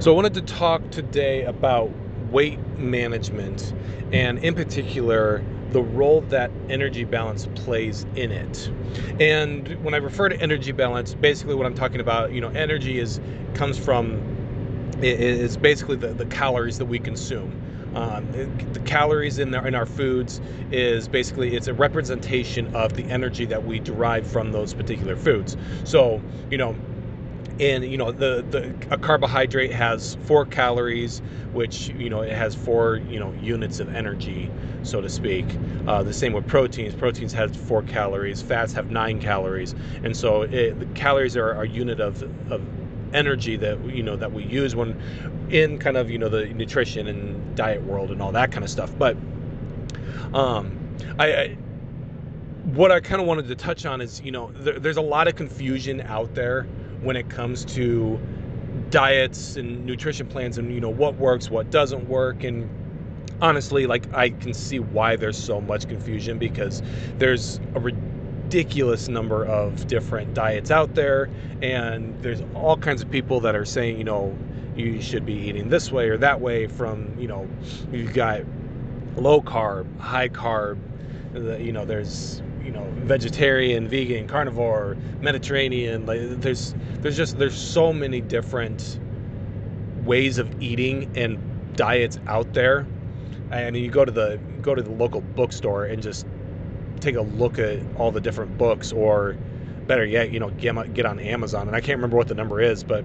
So, I wanted to talk today about weight management and, in particular, the role that energy balance plays in it. And when I refer to energy balance, basically what I'm talking about, you know, energy is comes from is basically the, the calories that we consume. Um, the calories in, the, in our foods is basically it's a representation of the energy that we derive from those particular foods. So you know and you know the the a carbohydrate has four calories which you know it has four you know units of energy so to speak. Uh, the same with proteins. Proteins has four calories. Fats have nine calories. And so it, the calories are a unit of of energy that you know that we use when in kind of you know the nutrition and diet world and all that kind of stuff. But um I, I what I kind of wanted to touch on is, you know, there, there's a lot of confusion out there when it comes to diets and nutrition plans and you know what works what doesn't work. And honestly like i can see why there's so much confusion because there's a ridiculous number of different diets out there. And there's all kinds of people that are saying you know you should be eating this way or that way from you know you've got low carb high carb you know there's you know vegetarian vegan carnivore mediterranean like there's there's just there's so many different ways of eating and diets out there. And you go to the go to the local bookstore and just take a look at all the different books or better yet you know get, get on amazon. And i can't remember what the number is but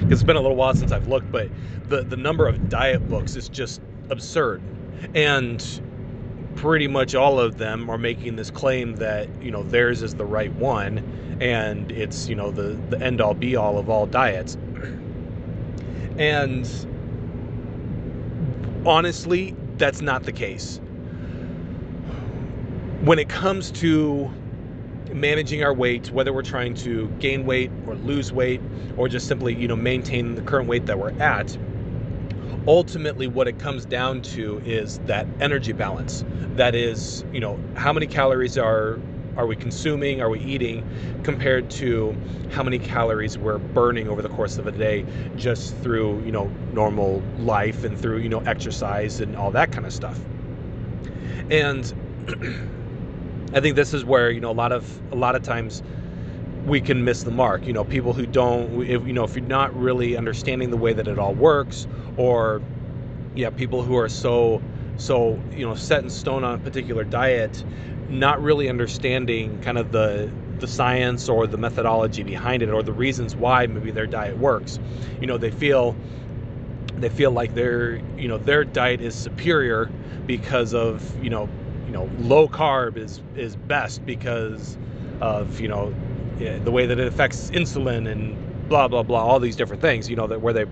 it's been a little while since i've looked but the the number of diet books is just absurd. And pretty much all of them are making this claim that you know theirs is the right one and it's you know the the end all be all of all diets. And honestly that's not the case. When it comes to managing our weight whether we're trying to gain weight or lose weight or just simply you know maintain the current weight that we're at ultimately what it comes down to is that energy balance. That is you know how many calories are are we consuming are we eating compared to how many calories we're burning over the course of a day just through you know normal life and through you know exercise and all that kind of stuff. And i think this is where you know a lot of a lot of times we can miss the mark. You know, people who don't, if, you know, if you're not really understanding the way that it all works, or yeah, people who are so so you know set in stone on a particular diet, not really understanding kind of the the science or the methodology behind it or the reasons why maybe their diet works. You know, they feel they feel like their you know their diet is superior because of you know you know low carb is is best because of you know the way that it affects insulin and blah blah blah all these different things you know that where they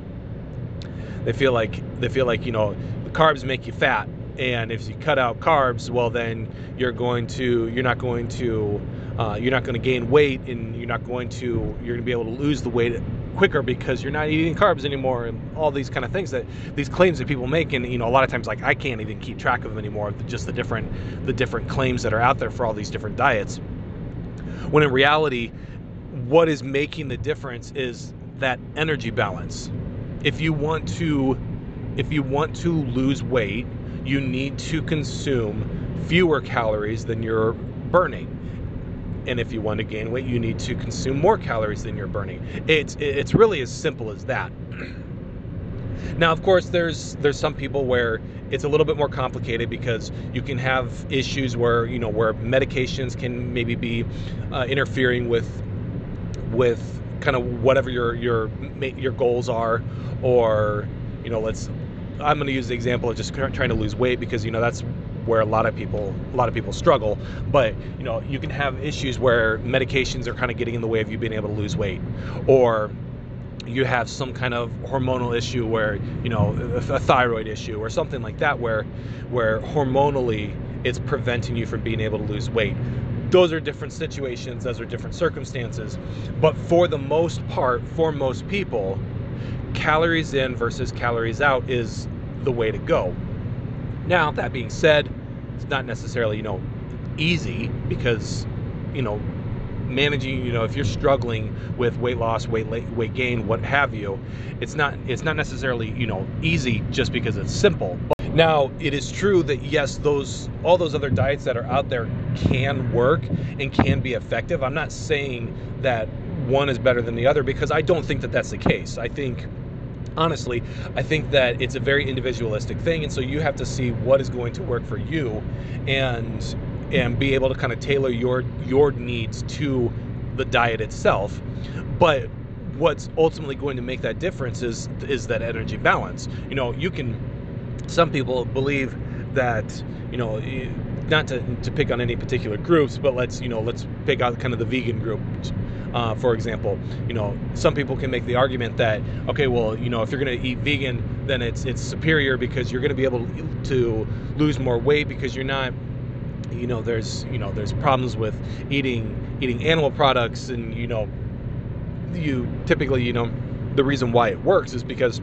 they feel like they feel like you know the carbs make you fat. And if you cut out carbs well then you're going to you're not going to uh, you're not going to gain weight and you're not going to you're going to be able to lose the weight quicker because you're not eating carbs anymore and all these kind of things that these claims that people make. And you know a lot of times like I can't even keep track of them anymore just the different the different claims that are out there for all these different diets when in reality, what is making the difference is that energy balance. If you want to if you want to lose weight, you need to consume fewer calories than you're burning. And if you want to gain weight, you need to consume more calories than you're burning. It's it's really as simple as that. Now, of course, there's there's some people where it's a little bit more complicated because you can have issues where you know where medications can maybe be uh, interfering with with kind of whatever your your your goals are, or you know, let's. I'm going to use the example of just trying to lose weight because you know that's where a lot of people a lot of people struggle but you know you can have issues where medications are kind of getting in the way of you being able to lose weight or you have some kind of hormonal issue where you know a thyroid issue or something like that where where hormonally it's preventing you from being able to lose weight. Those are different situations those are different circumstances but for the most part for most people calories in versus calories out is the way to go. Now that being said it's not necessarily you know easy because you know managing you know if you're struggling with weight loss weight weight gain what have you it's not it's not necessarily you know easy just because it's simple. But now it is true that yes those all those other diets that are out there can work and can be effective. I'm not saying that one is better than the other because i don't think that that's the case. I think honestly, I think that it's a very individualistic thing, and so you have to see what is going to work for you, and and be able to kind of tailor your your needs to the diet itself. But what's ultimately going to make that difference is is that energy balance. You know, you can. Some people believe that you know not to, to pick on any particular groups, but let's you know let's pick out kind of the vegan group uh, for example, you know, some people can make the argument that okay, well, you know, if you're going to eat vegan, then it's it's superior because you're going to be able to lose more weight because you're not you know there's you know there's problems with eating eating animal products and you know you typically you know the reason why it works is because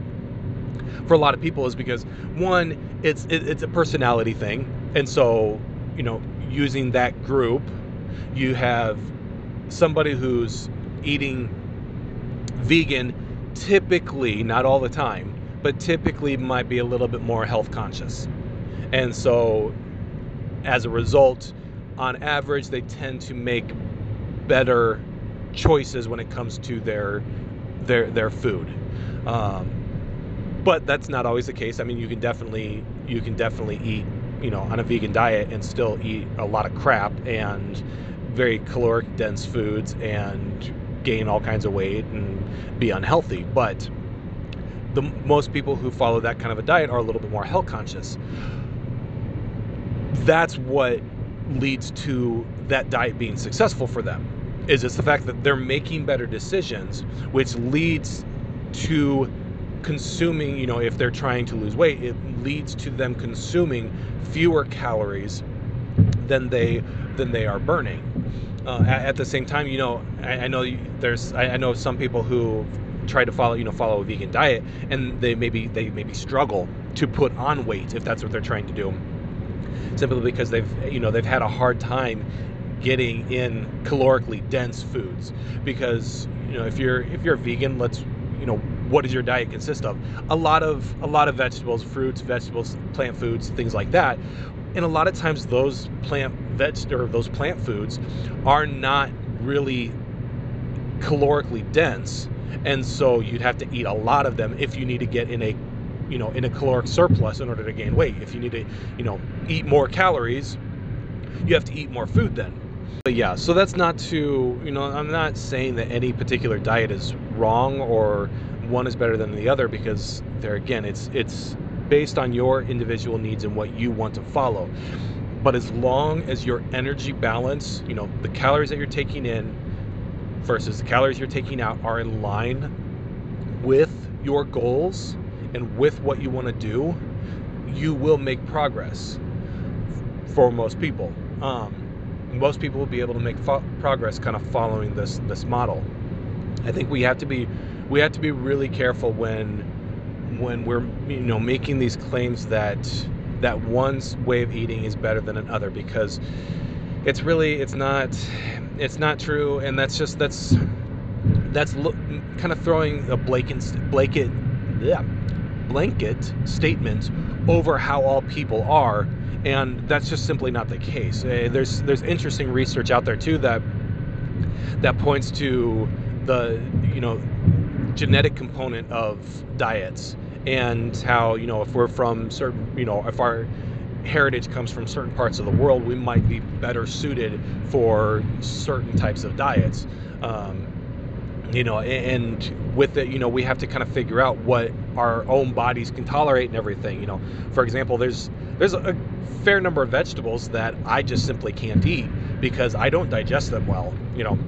for a lot of people is because one it's it, it's a personality thing and so you know using that group you have somebody who's eating vegan typically, not all the time, but typically might be a little bit more health conscious. And so as a result, on average, they tend to make better choices when it comes to their their their food. Um, but that's not always the case. I mean, you can definitely you can definitely eat, you know, on a vegan diet and still eat a lot of crap and very caloric dense foods and gain all kinds of weight and be unhealthy. But the most people who follow that kind of a diet are a little bit more health conscious. That's what leads to that diet being successful for them. Is it's the fact that they're making better decisions, which leads to consuming, you know, if they're trying to lose weight, it leads to them consuming fewer calories than they than they are burning. Uh, at, at, the same time, you know, I, I know there's I, I, know some people who try to follow you know follow a vegan diet and they maybe they maybe struggle to put on weight if that's what they're trying to do, simply because they've you know they've had a hard time getting in calorically dense foods. Because you know if you're if you're vegan let's you know what does your diet consist of? A lot of a lot of vegetables fruits vegetables plant foods things like that. And a lot of times those plant veg or those plant foods are not really calorically dense. And so you'd have to eat a lot of them if you need to get in a you know in a caloric surplus in order to gain weight if you need to you know eat more calories you have to eat more food then but yeah so that's not to you know i'm not saying that any particular diet is wrong or one is better than the other because there again it's it's based on your individual needs and what you want to follow. But as long as your energy balance, you know, the calories that you're taking in versus the calories you're taking out are in line with your goals and with what you want to do, you will make progress for most people. Um, most people will be able to make fo- progress kind of following this this model. I think we have to be we have to be really careful when when we're you know making these claims that that one's way of eating is better than another because it's really it's not it's not true and that's just that's that's lo- kind of throwing a blanket blanket yeah, blanket statement over how all people are and that's just simply not the case. Uh, there's there's interesting research out there too that that points to the you know genetic component of diets and how you know if we're from certain you know if our heritage comes from certain parts of the world we might be better suited for certain types of diets. Um, you know and with it you know we have to kind of figure out what our own bodies can tolerate and everything you know. For example there's there's a fair number of vegetables that i just simply can't eat because i don't digest them well you know.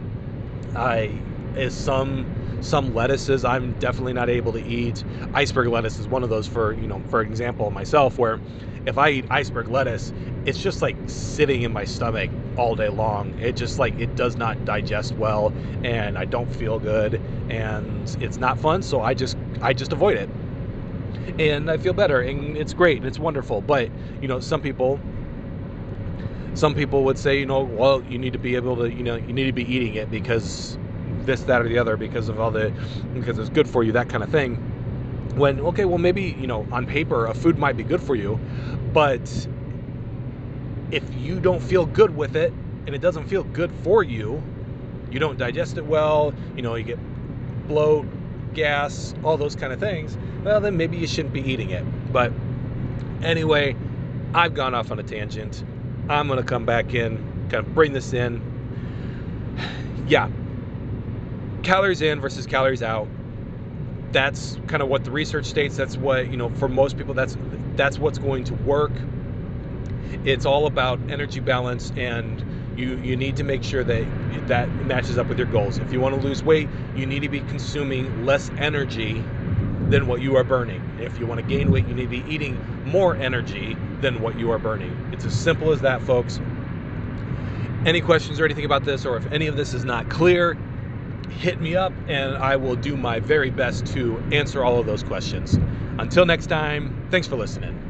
I is some some lettuces I'm definitely not able to eat. Iceberg lettuce is one of those for, you know, for example, myself, where if I eat iceberg lettuce, it's just like sitting in my stomach all day long. It just like, it does not digest well and I don't feel good and it's not fun. So I just, I just avoid it. And I feel better and it's great and it's wonderful. But, you know, some people, Some people would say, you know, well, you need to be able to, you know, you need to be eating it because this, that, or the other, because of all the, because it's good for you, that kind of thing. When, okay, well, maybe, you know, on paper, a food might be good for you, but if you don't feel good with it and it doesn't feel good for you, you don't digest it well, you know, you get bloat, gas, all those kind of things, well, then maybe you shouldn't be eating it. But anyway, I've gone off on a tangent. I'm going to come back in, kind of bring this in. Yeah, calories in versus calories out. That's kind of what the research states. That's what, you know, for most people, that's that's what's going to work. It's all about energy balance and you you need to make sure that that matches up with your goals. If you want to lose weight, you need to be consuming less energy than what you are burning. If you want to gain weight, you need to be eating more energy than what you are burning. It's as simple as that, folks. Any questions or anything about this, or if any of this is not clear, hit me up and I will do my very best to answer all of those questions. Until next time, thanks for listening.